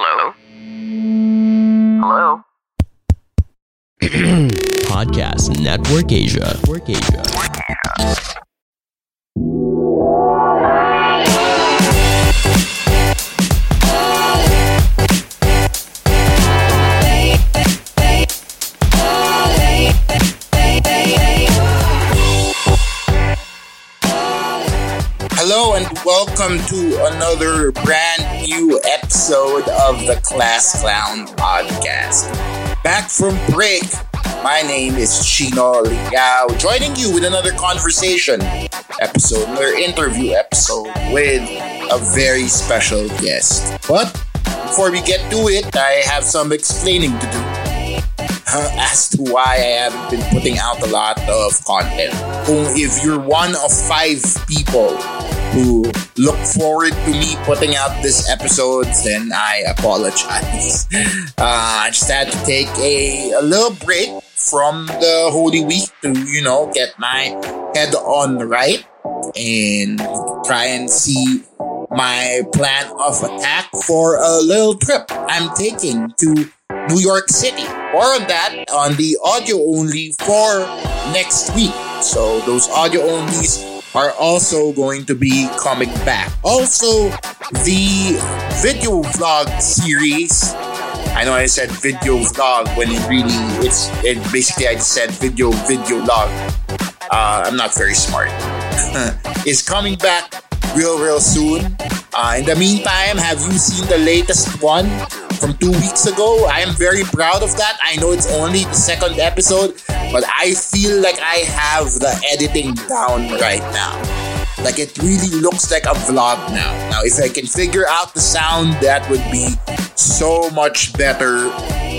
Hello? Hello? Podcast Network Asia. Network Asia. Hello and welcome to another brand new episode of the Class Clown Podcast. Back from break, my name is Chino Liao, joining you with another conversation episode, another interview episode with a very special guest. But before we get to it, I have some explaining to do as to why I haven't been putting out a lot of content. If you're one of five people who look forward to me putting out this episodes, then I apologize. Uh, I just had to take a, a little break from the Holy Week to, you know, get my head on right and try and see my plan of attack for a little trip I'm taking to New York City. More on that on the audio only for next week. So those audio onlys are also going to be coming back. Also, the video vlog series. I know I said video vlog when it really it's it basically I said video video vlog. Uh, I'm not very smart. is coming back real real soon. Uh, in the meantime, have you seen the latest one from two weeks ago? I am very proud of that. I know it's only the second episode, but I feel like I have the editing down right now. Like it really looks like a vlog now. Now, if I can figure out the sound, that would be so much better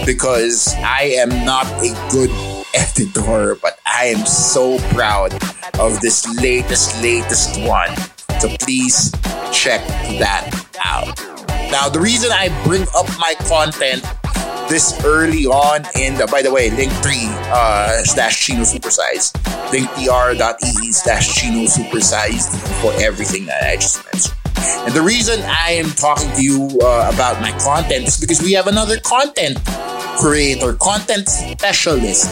because I am not a good editor, but I am so proud of this latest, latest one. So please check that out. Now, the reason I bring up my content this early on in the, by the way, Linktree uh, slash Chino Supersize, linktr.ee slash Chino Supersize for everything that I just mentioned. And the reason I am talking to you uh, about my content is because we have another content creator, content specialist,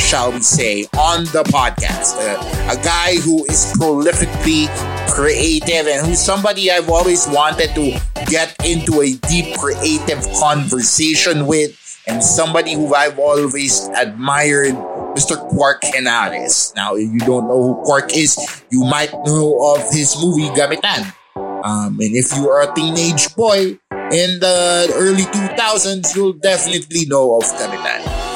shall we say, on the podcast. Uh, a guy who is prolifically creative and who's somebody I've always wanted to get into a deep creative conversation with, and somebody who I've always admired. Mr. Quark Henares. Now, if you don't know who Quark is, you might know of his movie Gamitan. Um, and if you are a teenage boy in the early 2000s, you'll definitely know of Gamitan.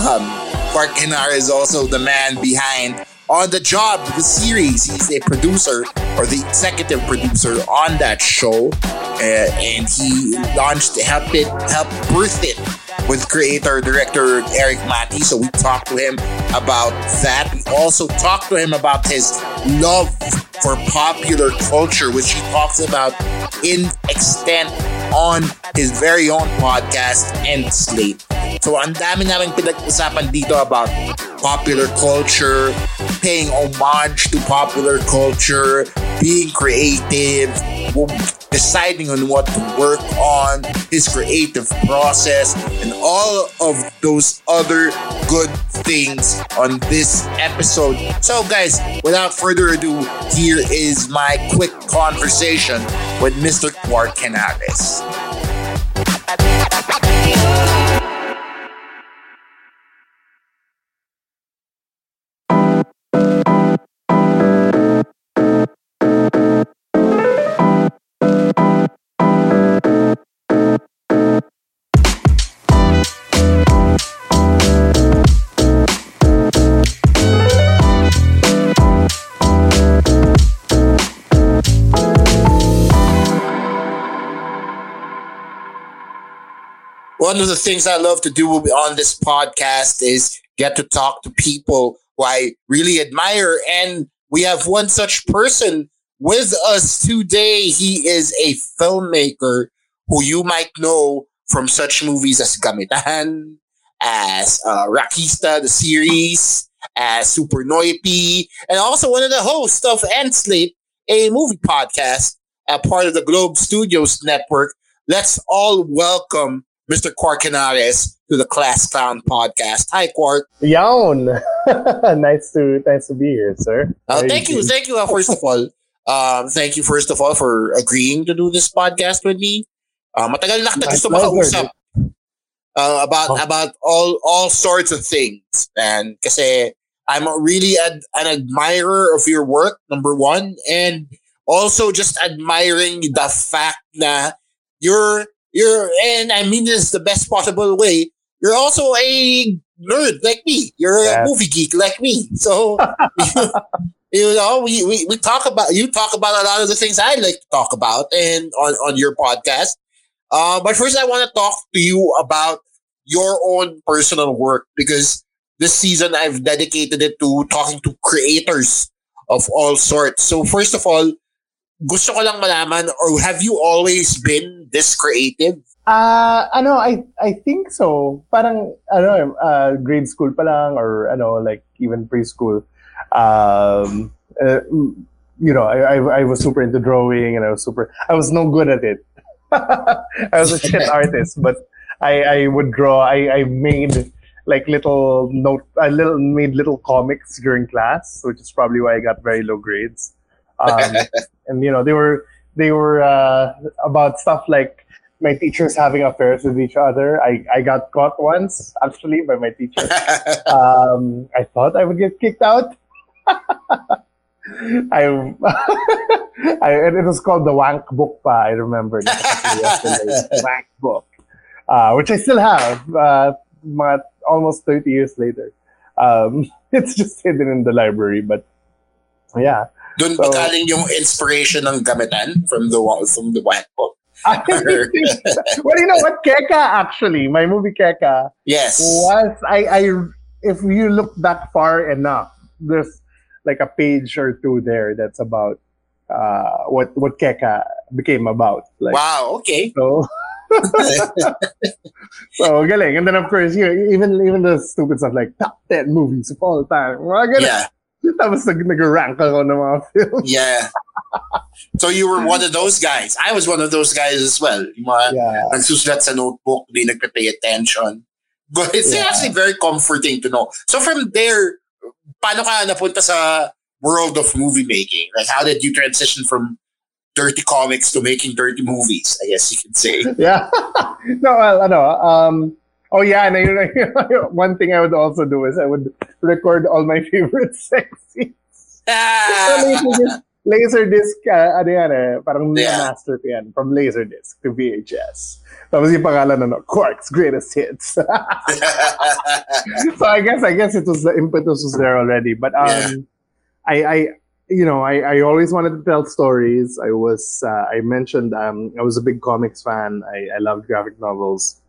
Um, Quark Henares is also the man behind On the Job, the series. He's a producer or the executive producer on that show. Uh, and he launched, helped it, helped birth it with creator director Erik Matti. So we talked to him about that. We also talked to him about his love for popular culture, which he talks about in extent on his very own podcast and slate. So ang dami namin pinag-usapan dito about popular culture, paying homage to popular culture, being creative, deciding on what to work on, his creative process, and all of those other good things on this episode. So, guys, without further ado, here is my quick conversation with Mr. Quark Henares. One of the things I love to do on this podcast is get to talk to people who I really admire. And we have one such person with us today. He is a filmmaker who you might know from such movies as Gamitan, as uh, Rakista, the series, as Super Noypi, and also one of the hosts of Slate, a movie podcast, a part of the Globe Studios network let's all welcome Mr. Quark Henares to the Class Clown podcast. Hi, Quark. Yawn. nice to nice to be here, sir. Uh, thank you, thank you. Uh, first of all, um, thank you first of all for agreeing to do this podcast with me. Uh, matagal na kita gusto makausap uh, about oh. about all all sorts of things, and kasi I'm really ad- an admirer of your work, number one, and also just admiring the fact that you're you're and I mean this the best possible way. You're also a nerd like me. You're a movie geek like me. So you know, we, we, we talk about you talk about a lot of the things I like to talk about and on, on your podcast. Uh, but first I want to talk to you about your own personal work because this season I've dedicated it to talking to creators of all sorts. So first of all, gusto ko lang malaman or have you always been this creative? Ah, uh, ano, I I think so. Parang ano, uh, grade school pa lang or ano like even preschool. Um uh, you know, I, I I was super into drawing and I was super I was no good at it. I was a shit artist, but I I would draw. I I made like little note, I little made little comics during class, which is probably why I got very low grades. Um, and you know, they were they were uh, about stuff like my teachers having affairs with each other. I, I got caught once actually by my teacher. Um, I thought I would get kicked out. I, I it was called the Wank Book. Pa, I remember Wank Book, uh, which I still have. Uh, almost 30 years later. Um, it's just hidden in the library, but yeah. Doon so, ba galing yung inspiration ng gamitan from the from the white book? well, you know what, Keka actually, my movie Keka. Yes. Was I I if you look back far enough, there's like a page or two there that's about uh, what what Keka became about. Like, wow. Okay. So so galing. And then of course, you know, even even the stupid stuff like top ten movies of all time. Ganun. Yeah. Tapos nag, nag-rank ako ng mga films. Yeah. So you were one of those guys. I was one of those guys as well. Yung mga yeah. nagsusulat sa notebook, di nagpe-pay attention. But it's yeah. actually very comforting to know. So from there, paano ka napunta sa world of movie making? Like how did you transition from dirty comics to making dirty movies, I guess you could say. Yeah. no, well, ano, um, oh yeah, and one thing I would also do is I would record all my favorite sex scenes. Ah! Laserdisc, uh, ano yan eh, parang yeah. master yan, from Laserdisc to VHS. Tapos yung pangalan ano, Quark's Greatest Hits. so I guess, I guess it was, the impetus was there already. But um, yeah. I, I, you know, I, I always wanted to tell stories. I was, uh, I mentioned, um, I was a big comics fan. I, I loved graphic novels.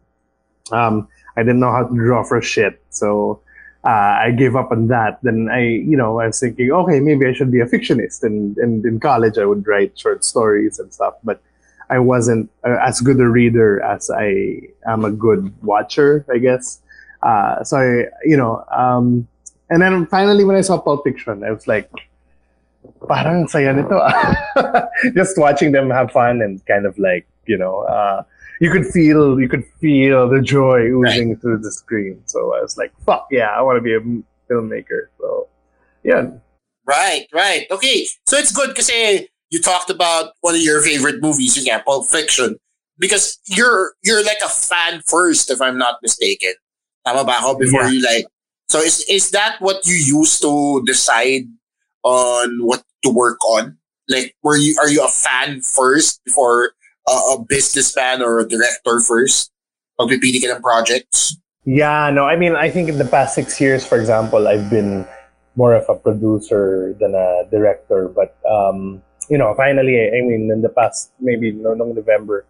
Um, I didn't know how to draw for shit. So, uh, I gave up on that. Then I, you know, I was thinking, okay, maybe I should be a fictionist. And, and in college, I would write short stories and stuff, but I wasn't uh, as good a reader as I am a good watcher, I guess. Uh, so I, you know, um, and then finally when I saw Pulp Fiction, I was like, parang nito. Just watching them have fun and kind of like, you know, uh, you could feel you could feel the joy oozing right. through the screen. So I was like, fuck yeah, I want to be a filmmaker. So yeah. Right, right. Okay. So it's good because you talked about one of your favorite movies, yeah, Pulp Fiction. Because you're you're like a fan first, if I'm not mistaken. Tama ba ako? Before yeah. you like so is is that what you use to decide on what to work on? Like, were you are you a fan first before uh, a businessman or a director first? Pagpipili ka ng projects? Yeah, no, I mean, I think in the past six years, for example, I've been more of a producer than a director. But, um, you know, finally, I mean, in the past, maybe no, no November,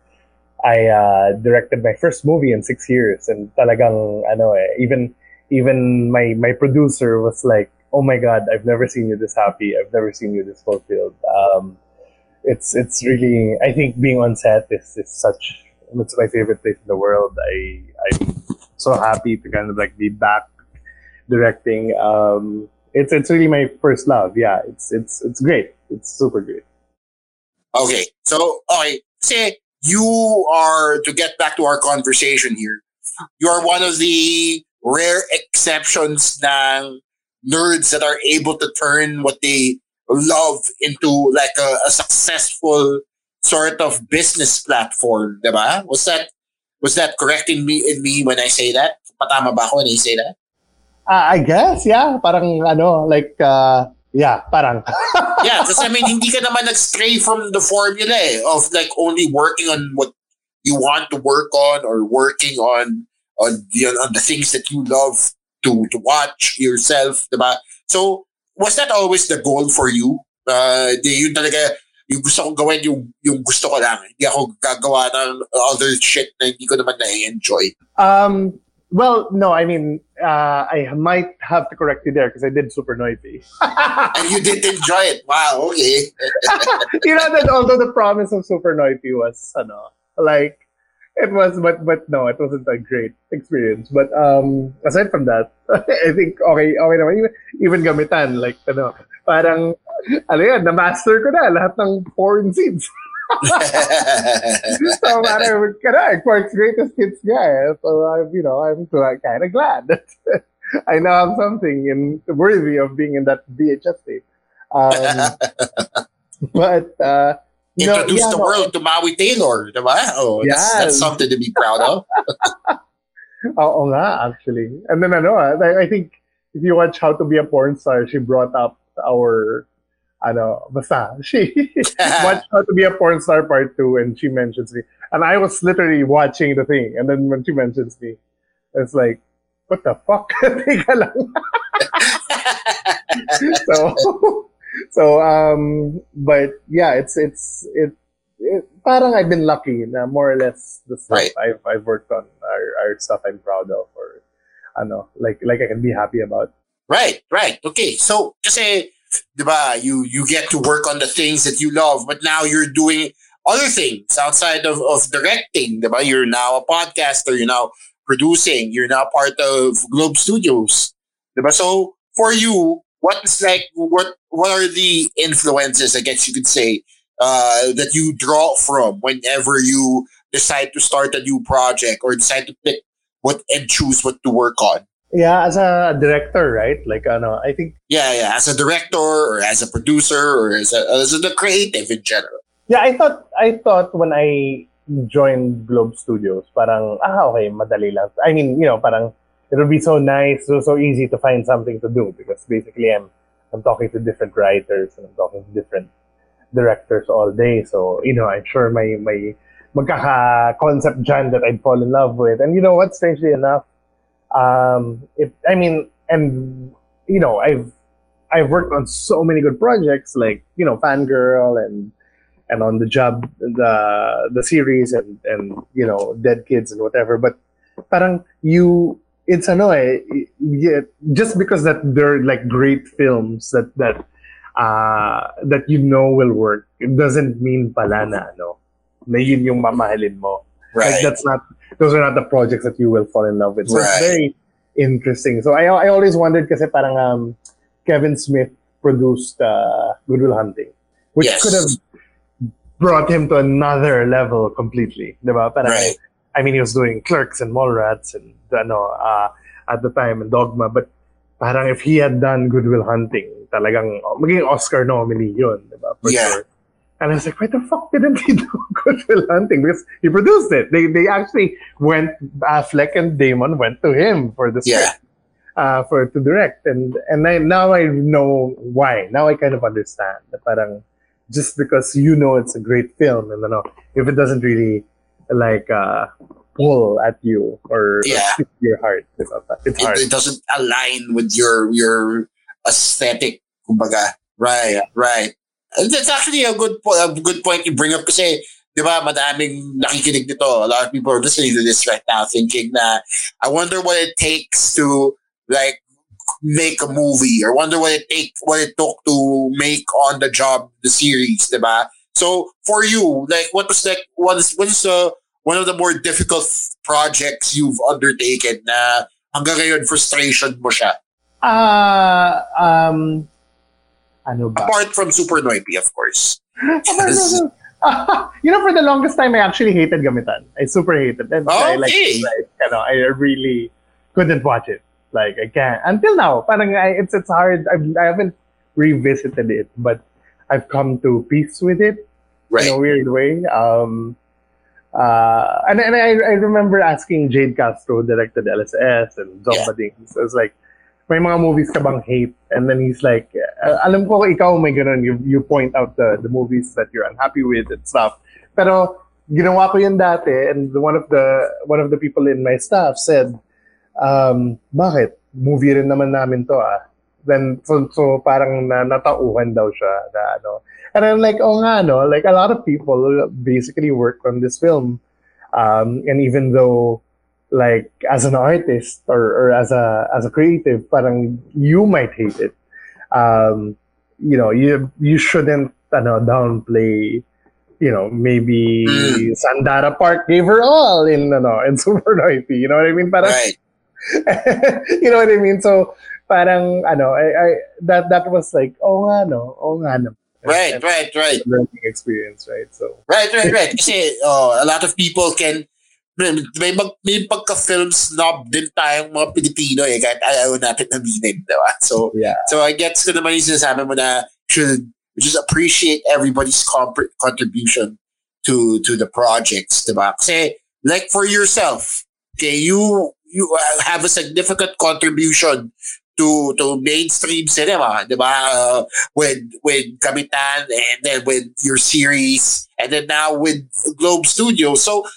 I uh, directed my first movie in six years. And talagang, ano eh, even, even my, my producer was like, oh my god, I've never seen you this happy. I've never seen you this fulfilled. Um, it's it's really I think being on set is, is such it's my favorite place in the world. I I'm so happy to kind of like be back directing. Um, it's it's really my first love. Yeah, it's it's it's great. It's super great. Okay, so okay, say you are to get back to our conversation here. You are one of the rare exceptions ng nerds that are able to turn what they love into like a, a successful sort of business platform, diba? Was that was that correct in me in me when I say that? Patama ba ako when I say that? Uh, I guess, yeah. Parang ano, like uh, yeah, parang. yeah, because I mean, hindi ka naman nag-stray from the formula eh, of like only working on what you want to work on or working on on the, on the things that you love to to watch yourself, diba? So, was that always the goal for you? Uh, di, yun talaga, yung gusto kong gawin yung, yung gusto ko lang. Hindi ako gagawa ng other shit na hindi ko naman na-enjoy. Um, well, no, I mean, uh, I might have to correct you there because I did Super Noypi. and you did enjoy it. Wow, okay. you know that although the promise of Super Noypi was, ano, like, it was, but but no, it wasn't a great experience. But um, aside from that, I think okay, okay naman. Even, even gamitan, like, ano, parang, ano yan, na-master ko na lahat ng foreign scenes. so parang, correct, Quark's greatest hits guy. So, I'm, you know, I'm kind of glad that I now have something in, worthy of being in that VHS tape. Um, but, uh, Introduce no, yeah, the no, world to Maui Taylor, diba? Oh, that's, Yes. that's something to be proud of. Oo nga, actually. And then ano, ah, I, I think if you watch How to Be a Porn Star, she brought up our, I ano, basta, she watched How to Be a Porn Star Part 2 and she mentions me. And I was literally watching the thing. And then when she mentions me, it's like, what the fuck? Teka lang. so, so, um, but yeah, it's, it's, it, it, parang I've been lucky na more or less the stuff Right. I've, I've worked on are, are stuff I'm proud of or, ano, like, like I can be happy about. Right, right. Okay. So, kasi, di ba, you, you get to work on the things that you love, but now you're doing other things outside of, of directing, di ba? You're now a podcaster, you're now producing, you're now part of Globe Studios, di ba? So, for you, what's like, what, what are the influences, I guess you could say, uh, that you draw from whenever you decide to start a new project or decide to pick what and choose what to work on? Yeah, as a director, right? Like, i know I think Yeah, yeah. As a director or as a producer or as a as a creative in general. Yeah, I thought I thought when I joined Globe Studios, parang ah okay, madali lang. I mean, you know, parang it would be so nice, so so easy to find something to do because basically I'm I'm talking to different writers and I'm talking to different directors all day. So you know, I'm sure my my magkaka concept dyan that I'd fall in love with. And you know what? Strangely enough, um, it, I mean, and you know, I've I've worked on so many good projects like you know, Fangirl and and on the job the the series and and you know dead kids and whatever but parang you it's ano eh yeah, just because that they're like great films that that uh that you know will work it doesn't mean pala na ano na yun yung mamahalin mo like Right. that's not those are not the projects that you will fall in love with so Right. it's very interesting so I I always wondered kasi parang um Kevin Smith produced uh, Goodwill Hunting which Yes. could have brought him to another level completely. Diba? Parang, Right. I mean, he was doing Clerks and Mallrats and ano, uh, at the time and Dogma, but parang if he had done Good Will Hunting, talagang maging Oscar nominee yun, diba? For Yeah. sure. And I was like, why the fuck didn't he do Good Will Hunting? Because he produced it. They they actually went, Affleck and Damon went to him for the Yeah. Uh, for to direct and and I, now I know why. Now I kind of understand. that Parang just because you know it's a great film and you know if it doesn't really like uh pull at you or, Yeah. your heart it's, it's hard It, it doesn't align with your your aesthetic, kumbaga. Right, right. And that's actually a good po- a good point you bring up kasi 'di ba madaming nakikinig nito. A lot of people are listening to this right now thinking na I wonder what it takes to like make a movie or wonder what it take what it took to make on the job the series, 'di ba? So for you, like what was like what is what is the one of the more difficult projects you've undertaken na hanggang ngayon frustration mo siya? uh um ano ba Apart from Super Noypi, of course. You know, for the longest time, I actually hated Gamitan. I super hated it. I, like, like, you know, I really couldn't watch it. Like, I can't. Until now, parang I, it's, it's hard. I've, I haven't revisited it, but I've come to peace with it Right. in a weird way. Um, uh, and and I, I remember asking Jade Castro, directed LSS and Yeah. Zomba Dings. I was like, may mga movies ka bang hate? And then he's like, "Uh, alam ko ikaw may ganun. You, you point out the, the movies that you're unhappy with and stuff. Pero ginawa ko yun dati and one of the one of the people in my staff said, um, bakit? Movie rin naman namin to ah. Then, so, so parang na, natauhan daw siya na ano. And I'm like, oh nga, no? Like, a lot of people basically work on this film. Um, and even though, like, as an artist or, or as a as a creative, parang you might hate it. Um, you know, you you shouldn't ano, downplay, you know, maybe Mm. Sandara Park gave her all in ano, in Super Noypi. You know what I mean? Parang, Right. you know what I mean? So, parang, ano, I, I, that, that was like, oh nga, no, oh nga, no. Right, And- right, right. learning experience, right? So, Right, right, right. Kasi oh, a lot of people can may, mag, may pagka-film snob din tayong mga Pilipino eh, kahit ayaw natin aminin, di ba? So, yeah. so I gets ko naman yung sinasabi mo na should just appreciate everybody's comp- contribution to to the projects, di ba? Kasi, like for yourself, okay, you you uh, have a significant contribution to to mainstream cinema, di ba? Uh, with with Gamitan and then with your series and then now with Globe Studios. So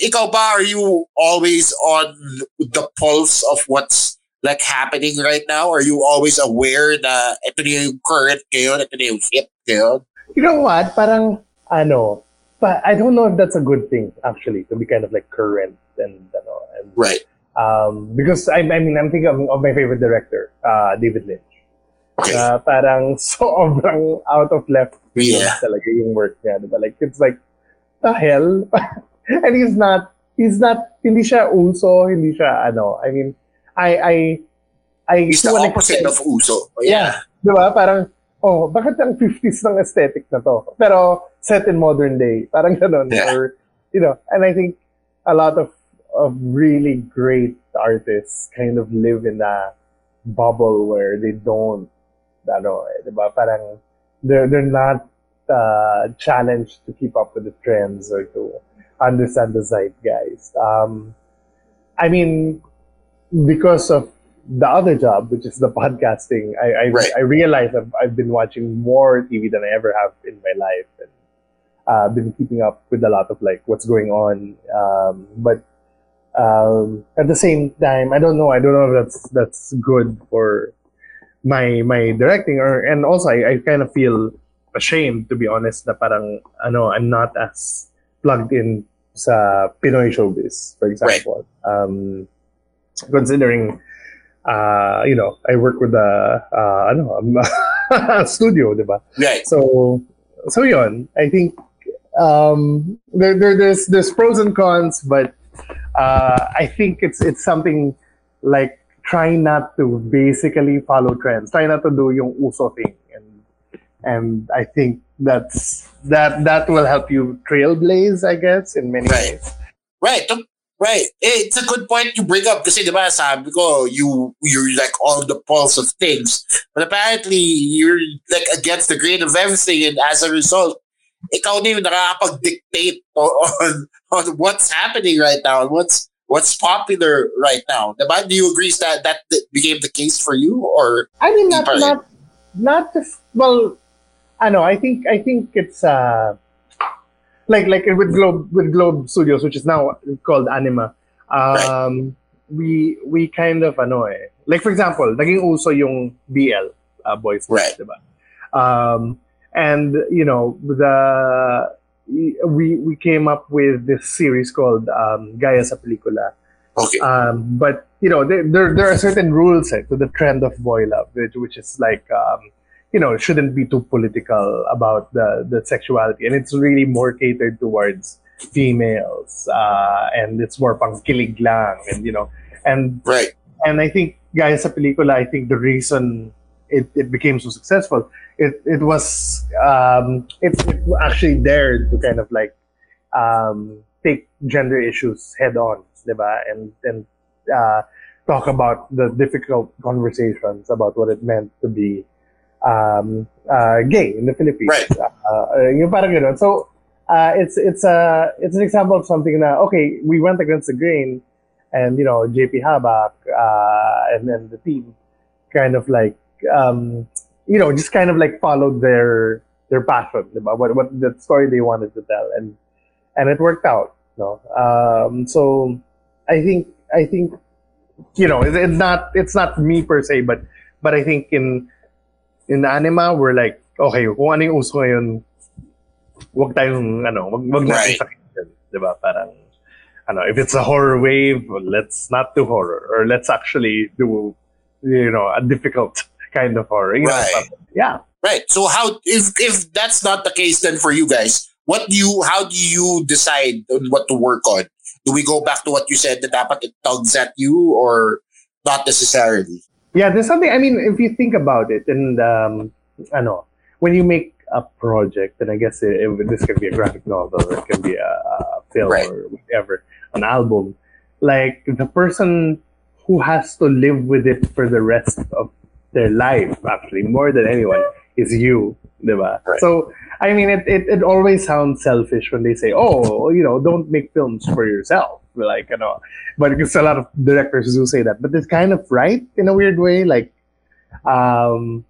ikaw ba are you always on the pulse of what's like happening right now? Are you always aware na ito na yung current ngayon, ito na yung hip ngayon? You know what? Parang, ano, but I don't know if that's a good thing, actually, to be kind of like current and, ano, and Right. Um, because I, I mean, I'm thinking of, of my favorite director, uh, David Lynch. Okay. Uh, parang sobrang out of left field Yeah. talaga yung work niya, diba? Like, it's like, the hell? and he's not, he's not, hindi siya uso, hindi siya, ano, I mean, I, I, I, He's the opposite of Uso. Yeah. Di ba? Parang, oh, bakit ang 50s ng aesthetic na to? Pero set in modern day. Parang ganun. Yeah. Or, you know, and I think a lot of, of really great artists kind of live in a bubble where they don't, ano, eh, di ba? Parang, they're, they're not uh, challenged to keep up with the trends or to understand the zeitgeist. Um, I mean, because of the other job, which is the podcasting, I I, Right. I realize I've, I've been watching more TV than I ever have in my life, and uh, been keeping up with a lot of like what's going on. Um, but um, at the same time, I don't know. I don't know if that's that's good for my my directing, or and also I, I kind of feel ashamed to be honest. Na parang ano, I'm not as plugged in sa Pinoy showbiz, for example. Um, considering uh, you know, I work with a uh, ano, a studio, diba? Right. So, so yun, I think um, there, there, there's there's pros and cons, but uh, I think it's it's something like try not to basically follow trends. Try not to do yung uso thing, and and I think that's that that will help you trailblaze, I guess, in many Right. ways. Right. Right. It's a good point you bring up kasi diba sabi ko you you're like on the pulse of things. But apparently you're like against the grain of everything and as a result, ikaw na yung nakakapag-dictate on, on what's happening right now and what's what's popular right now. Diba? Do you agree that that became the case for you or I mean, not not not just well. I know. I think I think it's uh like like with Globe with Globe Studios, which is now called Anima. Um, we we kind of ano eh. Like for example, naging uso yung BL uh, boys, Right. diba? Um, and you know the we we came up with this series called um, Gaya sa Pelikula. okay. Um, but you know, there, there there are certain rules eh, to the trend of boy love, which, which is like um, you know, shouldn't be too political about the the sexuality, and it's really more catered towards females, uh, and it's more pang kilig lang, and you know, and right. and I think Gaya sa Pelikula, I think the reason it, it became so successful. It it was um, it, it actually dared to kind of like um, take gender issues head on, diba? and and uh, talk about the difficult conversations about what it meant to be um, uh, gay in the Philippines. Right. Uh, yung parang ganun. So uh, it's it's a it's an example of something that okay we went against the grain, and you know JP Habac uh, and then the team kind of like um, you know just kind of like followed their their passion, diba? what what the story they wanted to tell, and and it worked out. No, um, so I think I think you know it's, it's not it's not me per se, but but I think in in anima we're like okay kung ano yung uso ngayon wag tayong ano wag wag natin Right. sakit di ba parang ano if it's a horror wave let's not do horror or let's actually do you know a difficult kind of horror you Right. something. yeah Right. So how if if that's not the case then for you guys, what do you how do you decide on what to work on? Do we go back to what you said that dapat it tugs at you or not necessarily? Yeah, there's something. I mean, if you think about it, and um, I know when you make a project, and I guess it, it- this can be a graphic novel, it can be a, a film Right. or whatever, an album. Like the person who has to live with it for the rest of their life, actually, more than anyone, is you, diba? Right. So. I mean, it, it, it always sounds selfish when they say, "Oh, you know, don't make films for yourself." Like, you know, but it's a lot of directors do say that, but it's kind of right in a weird way. Like, um,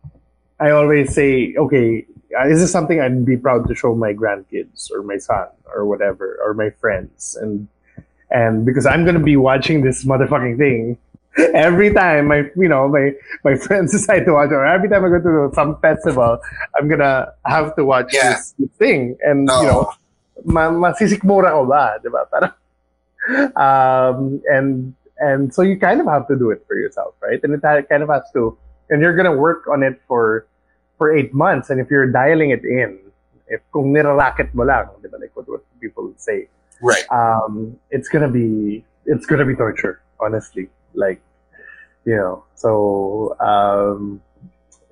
I always say, okay, is this something I'd be proud to show my grandkids or my son or whatever or my friends, and and because I'm gonna be watching this motherfucking thing every time my you know my my friends decide to watch it, or every time I go to some festival, I'm gonna have to watch Yeah. this, this thing, and No. you know, ma masisikmura ko ba, di ba? Parang, um, and and so you kind of have to do it for yourself, right? And it kind of has to, and you're gonna work on it for for eight months, and if you're dialing it in, if kung niraracket mo lang, di ba? Like what, what people say, Right. um, it's gonna be it's gonna be torture, honestly. Like, you know, so um,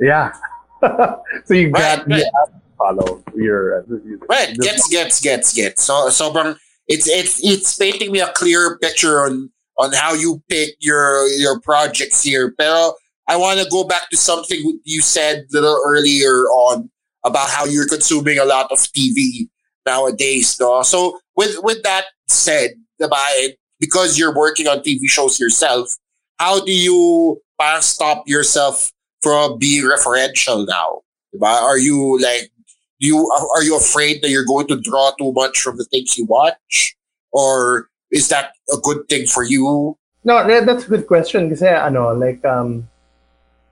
yeah. so you Right, got right. to follow your Right. Gets gets gets gets. So so sobrang it's it's it's painting me a clear picture on on how you pick your your projects here. Pero I want to go back to something you said a little earlier on about how you're consuming a lot of TV nowadays. No? So with with that said, diba, and because you're working on TV shows yourself, how do you parang stop yourself from being referential now? Diba? Are you like you are you afraid that you're going to draw too much from the things you watch, or is that a good thing for you? No, that's a good question. Kasi ano, like um,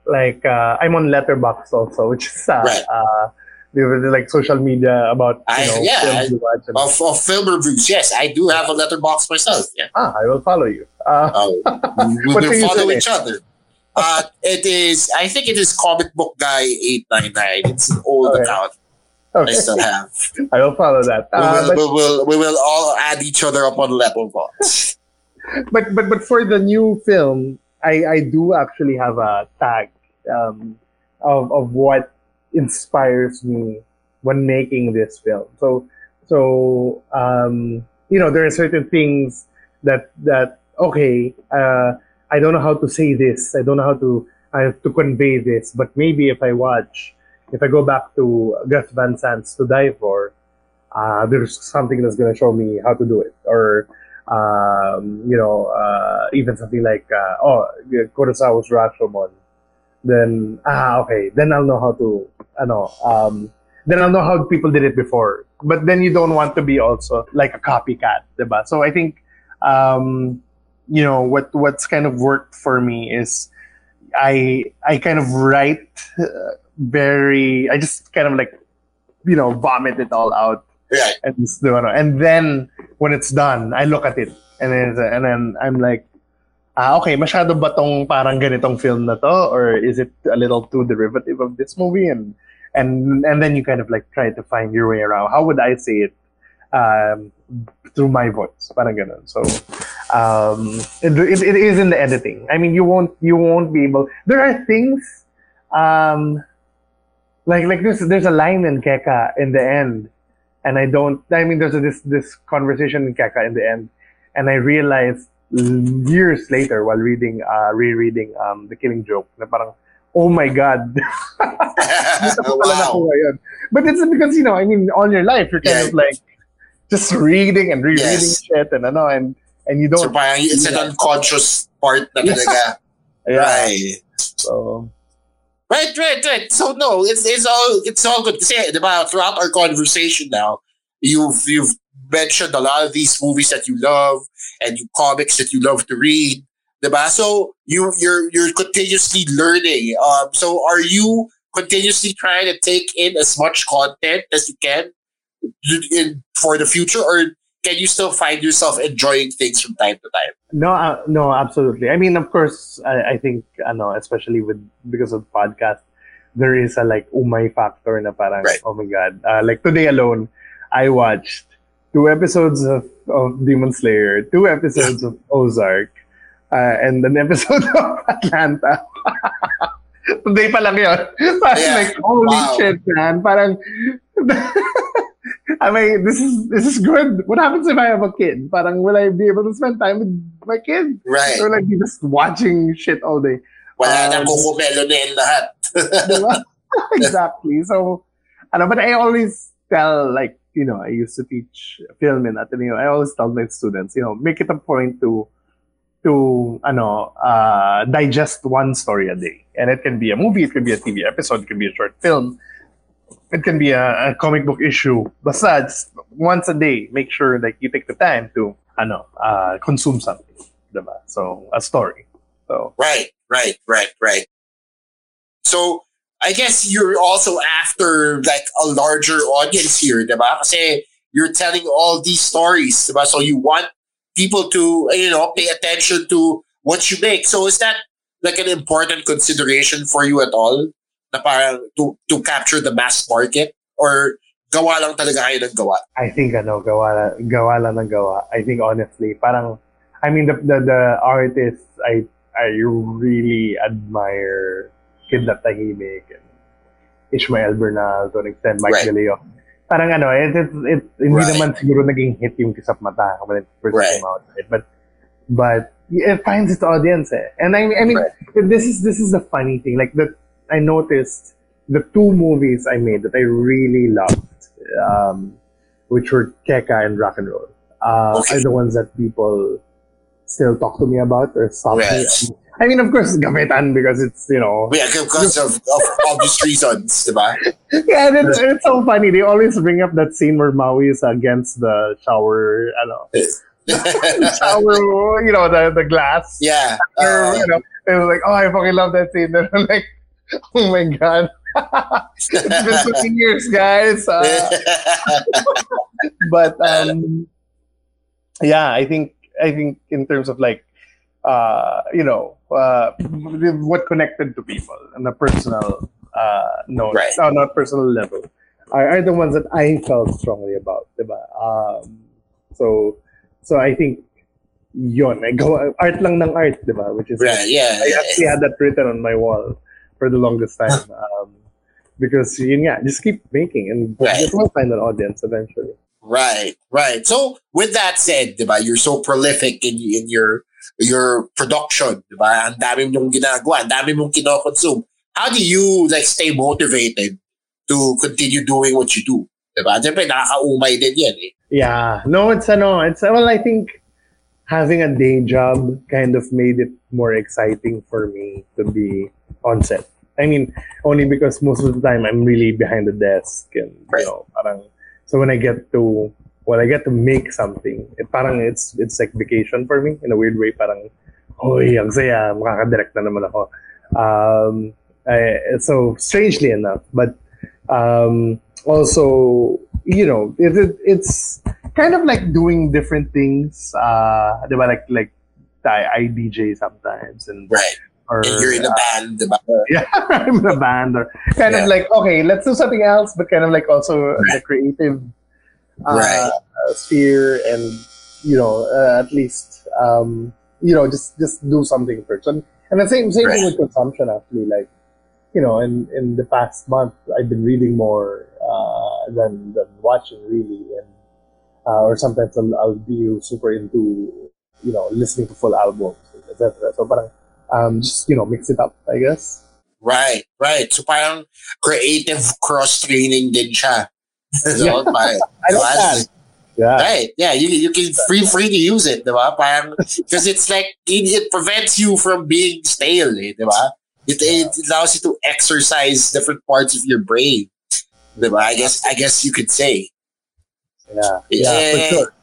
like uh, I'm on Letterboxd also, which is uh, Right. uh, like social media about I- know yeah, I- you watch. And, Of, of film reviews, yes, I do have a Letterboxd myself. Yeah, ah, I will follow you. Uh, uh, we will follow each other. Uh, it is, I think it is comic book guy eight nine nine. It's an old Okay. account I still have. I will follow that. We Uh, will, but, we will we will all add each other up on Letterboxd. but but but for the new film, I I do actually have a tag um, of of what inspires me when making this film. So so um, you know there are certain things that that okay uh, I don't know how to say this. I don't know how to I have to convey this. But maybe if I watch, if I go back to Gus Van Sant's To Die For, uh, there's something that's gonna show me how to do it or um, you know, uh, even something like, uh, oh, Kurosawa's Rashomon, then, ah, okay, then I'll know how to, ano, um, then I'll know how people did it before. But then you don't want to be also like a copycat, diba? So I think, um, you know, what, what's kind of worked for me is I, I kind of write uh, very, I just kind of like, you know, vomit it all out right. and just do ano. And then when it's done, I look at it and then and then I'm like, ah, okay, masyado ba tong parang ganitong film na to, or is it a little too derivative of this movie? And and and then you kind of like try to find your way around. How would I say it? Um, through my voice, parang ganun. So, um, it, it, it is in the editing. I mean, you won't you won't be able. There are things um, like like there's there's a line in Keka in the end, and I don't. I mean, there's a, this this conversation in Keka in the end, and I realized years later while reading uh rereading um the Killing Joke na parang oh my god. Dito ko pala wow. But it's because you know, I mean, all your life you're kind Yeah. of like just reading and rereading Yes. shit and ano and and you So don't parang it's an unconscious part na talaga. yeah. Right. So Right, right, right. So no, it's it's all it's all good. Kasi, ba, throughout our conversation now, you've you've mentioned a lot of these movies that you love and you comics that you love to read. Di ba? So you you're you're continuously learning. Um so are you continuously trying to take in as much content as you can in, for the future or can you still find yourself enjoying things from time to time? No, uh, no, absolutely. I mean, of course, I, I think, ano, especially with because of podcast, there is a like umay factor na parang, Right. oh my god. Uh, like today alone, I watched two episodes of, of Demon Slayer, two episodes of Ozark, uh, and an episode of Atlanta. today pa lang yun. Parang Yeah. like, holy Wow. shit, man. Parang, I mean, this is this is good. What happens if I have a kid? Parang will I be able to spend time with my kid? Right. Or like just watching shit all day? Wala na Um, kukumelo na yun lahat. Exactly. So, ano, but I always tell, like, you know, I used to teach film in Ateneo. I always tell my students, you know, make it a point to, to, ano, uh, digest one story a day. And it can be a movie, it can be a TV episode, it can be a short film, it can be a, a comic book issue. Just once a day, make sure that you take the time to, ano, uh, consume something. Diba? So, a story. So, Right, right, right, right. So, I guess you're also after like a larger audience here, diba? Kasi you're telling all these stories, diba? So you want people to, you know, pay attention to what you make. So is that like an important consideration for you at all? Na parang to, to capture the mass market? Or gawa lang talaga kayo ng gawa? I think ano, gawa, gawa lang ng gawa. I think honestly, parang, I mean, the, the, the artists, I, I really admire Kidlat Tahimik and Ishmael Bernal to an extent, Mike Right. De Leon. Parang ano, it, it, it, hindi Right. naman siguro naging hit yung Kisapmata when it first Right. came out. Right? But, but it finds its audience eh. And I, I mean, Right. this is, this is the funny thing. Like, the, I noticed the two movies I made that I really loved, um, which were Keka and Rakenrol, uh, Okay. are the ones that people still talk to me about or stop Yes. me. I mean, of course, Gamitan because it's, you know, Yeah, because of, of obvious reasons, diba? yeah, and it's, it's so funny. They always bring up that scene where Maui is against the shower, I don't know, shower, you know, the, the glass. yeah. Uh, you know, they were like, oh, I fucking love that scene. Then I'm like, oh my god, it's been 15 years, guys. Uh, but um, yeah, I think I think in terms of like, uh, you know, uh, what connected to people on a personal uh, note, Right. on a personal level, are, are the ones that I felt strongly about, diba? Um, so, so I think yon, I go art lang ng art, diba? Which is right, yeah. I actually had that written on my wall for the longest time. Um, because yun nga, just keep making and Right. it will find an audience eventually. Right, right. So with that said, you're so prolific in in your your production, 'di ba? Ang dami mong ginagawa, ang dami mong kinokonsume. How do you like stay motivated to continue doing what you do? 'Di ba? Siyempre, nakakaumay din yan eh. Yeah. No, it's ano, it's well I think having a day job kind of made it more exciting for me to be on set. I mean, only because most of the time I'm really behind the desk and Right. you know, parang so when I get to when I get to make something, it parang it's it's like vacation for me in a weird way. Parang, hoy, ang saya, makakadirect na naman ako. Um, I, so strangely enough, but um, also, you know, it, it, it's kind of like doing different things. Uh, diba? Like like I, I DJ sometimes and Right. or And you're in a uh, band, 'di ba? yeah, I'm in a band or kind Yeah. of like okay, let's do something else, but kind of like also the creative Right. uh, sphere and you know uh, at least um, you know just just do something first and and the same same thing with consumption actually like you know, in, in the past month, I've been reading more uh, than, than watching, really. And, uh, or sometimes I'll, I'll be super into, you know, listening to full albums, etc. So parang, um, just, you know, mix it up, I guess. Right, right. So parang creative cross-training din siya. So, Yeah. parang, I like that. Yeah. Right. Yeah, you, you can free free to use it, diba? Parang because it's like it, it prevents you from being stale, eh, diba? It, it allows you to exercise different parts of your brain. Diba? I guess I guess you could say. Yeah. Yeah, for Yeah. sure.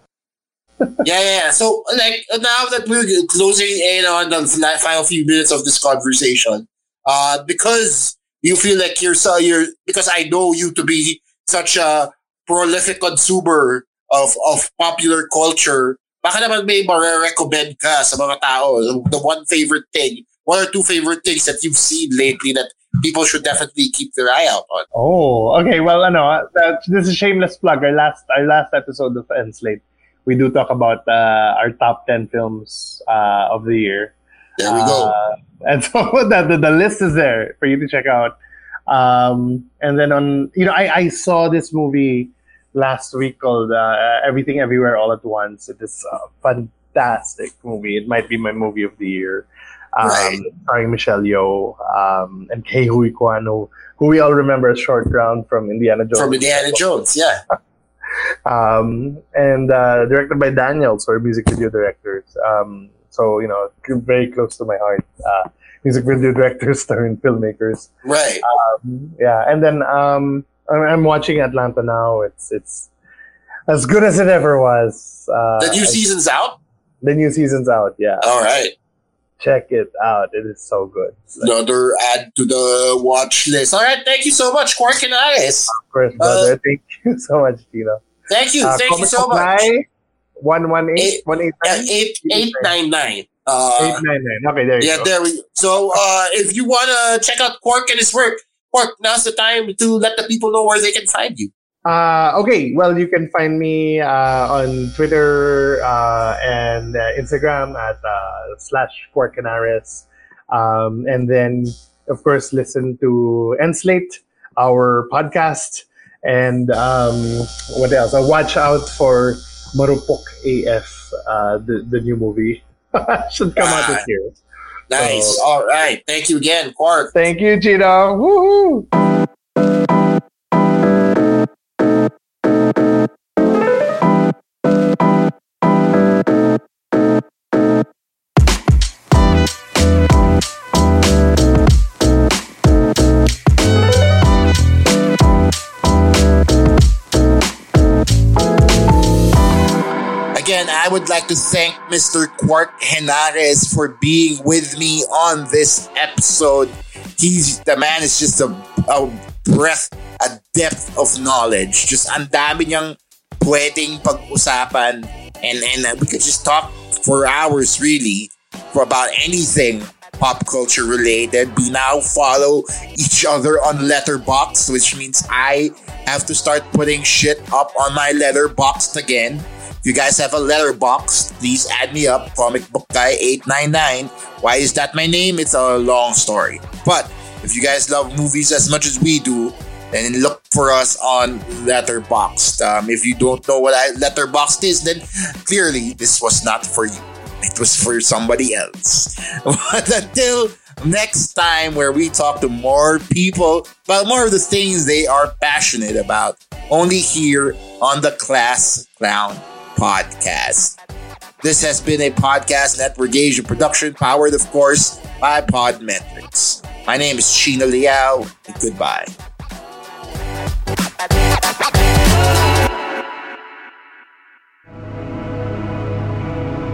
Yeah, yeah. yeah. So like now that we're closing in on the final few minutes of this conversation, uh, because you feel like you're so you're because I know you to be such a prolific consumer of of popular culture. Baka naman may recommend ka sa mga tao the one favorite thing, one or two favorite things that you've seen lately that people should definitely keep their eye out on. Oh, okay. Well, ano, that, this is a shameless plug. Our last, our last episode of Enslate, we do talk about uh, our top ten films uh, of the year. There we go. Uh, and so the, the the list is there for you to check out. Um, and then on, you know, I, I saw this movie last week called uh, Everything Everywhere All at Once. It is a fantastic movie. It might be my movie of the year. Um, Right. starring Michelle Yeoh um, and Ke Huy Quan, who, who we all remember as Short Round from Indiana Jones. From Indiana Jones, yeah. Um, and uh, directed by Daniels, or music video directors. Um, so, you know, very close to my heart. Uh, music video directors turned filmmakers. Right. Yeah, and then um, I'm, I'm watching Atlanta now. It's it's as good as it ever was. Uh, The new season's out? the new season's out. Yeah, All right. check it out. It is so good. Like, Another add to the watch list. All right. Thank you so much, Quark Henares. of course, brother. Thank you so much, Chino. Thank you. Uh, Thank you so much. One one eight one eight eight eight nine nine. Uh, eight nine nine. Okay, there you yeah, go. there we. So, uh, if you wanna check out Quark and his work, Quark, now's the time to let the people know where they can find you. Uh, okay, well, you can find me uh, on Twitter uh, and uh, Instagram at uh, slash Quarkhenares. Um, and then, of course, listen to Enslate, our podcast. And um, what else? Uh, watch out for Marupok AF, uh, the, the new movie. Should come out this year. Nice. So- All right. Thank you again, Quark. Thank you, Chino. Woohoo! I would like to thank Mr. Quark Henares for being with me on this episode. He's the man is just a, a breath, a depth of knowledge. Just ang dami niyang pwedeng pag-usapan and and uh, we could just talk for hours really for about anything pop culture related. We now follow each other on Letterboxd, which means I have to start putting shit up on my Letterboxd again. You guys have a Letterboxd, please add me up, Comic Book Guy 899. Why is that my name? It's a long story. But if you guys love movies as much as we do, then look for us on Letterboxd. Um, if you don't know what I, Letterboxd is, then clearly this was not for you. It was for somebody else. But until next time, where we talk to more people about more of the things they are passionate about, only here on the Class Clown Podcast. This has been a Podcast Network Asia production, powered, of course, by Podmetrics. My name is Chino Liao, and goodbye.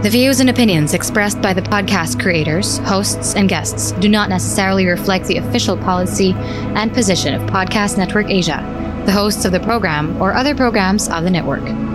The views and opinions expressed by the podcast creators, hosts, and guests do not necessarily reflect the official policy and position of Podcast Network Asia, the hosts of the program, or other programs of the network.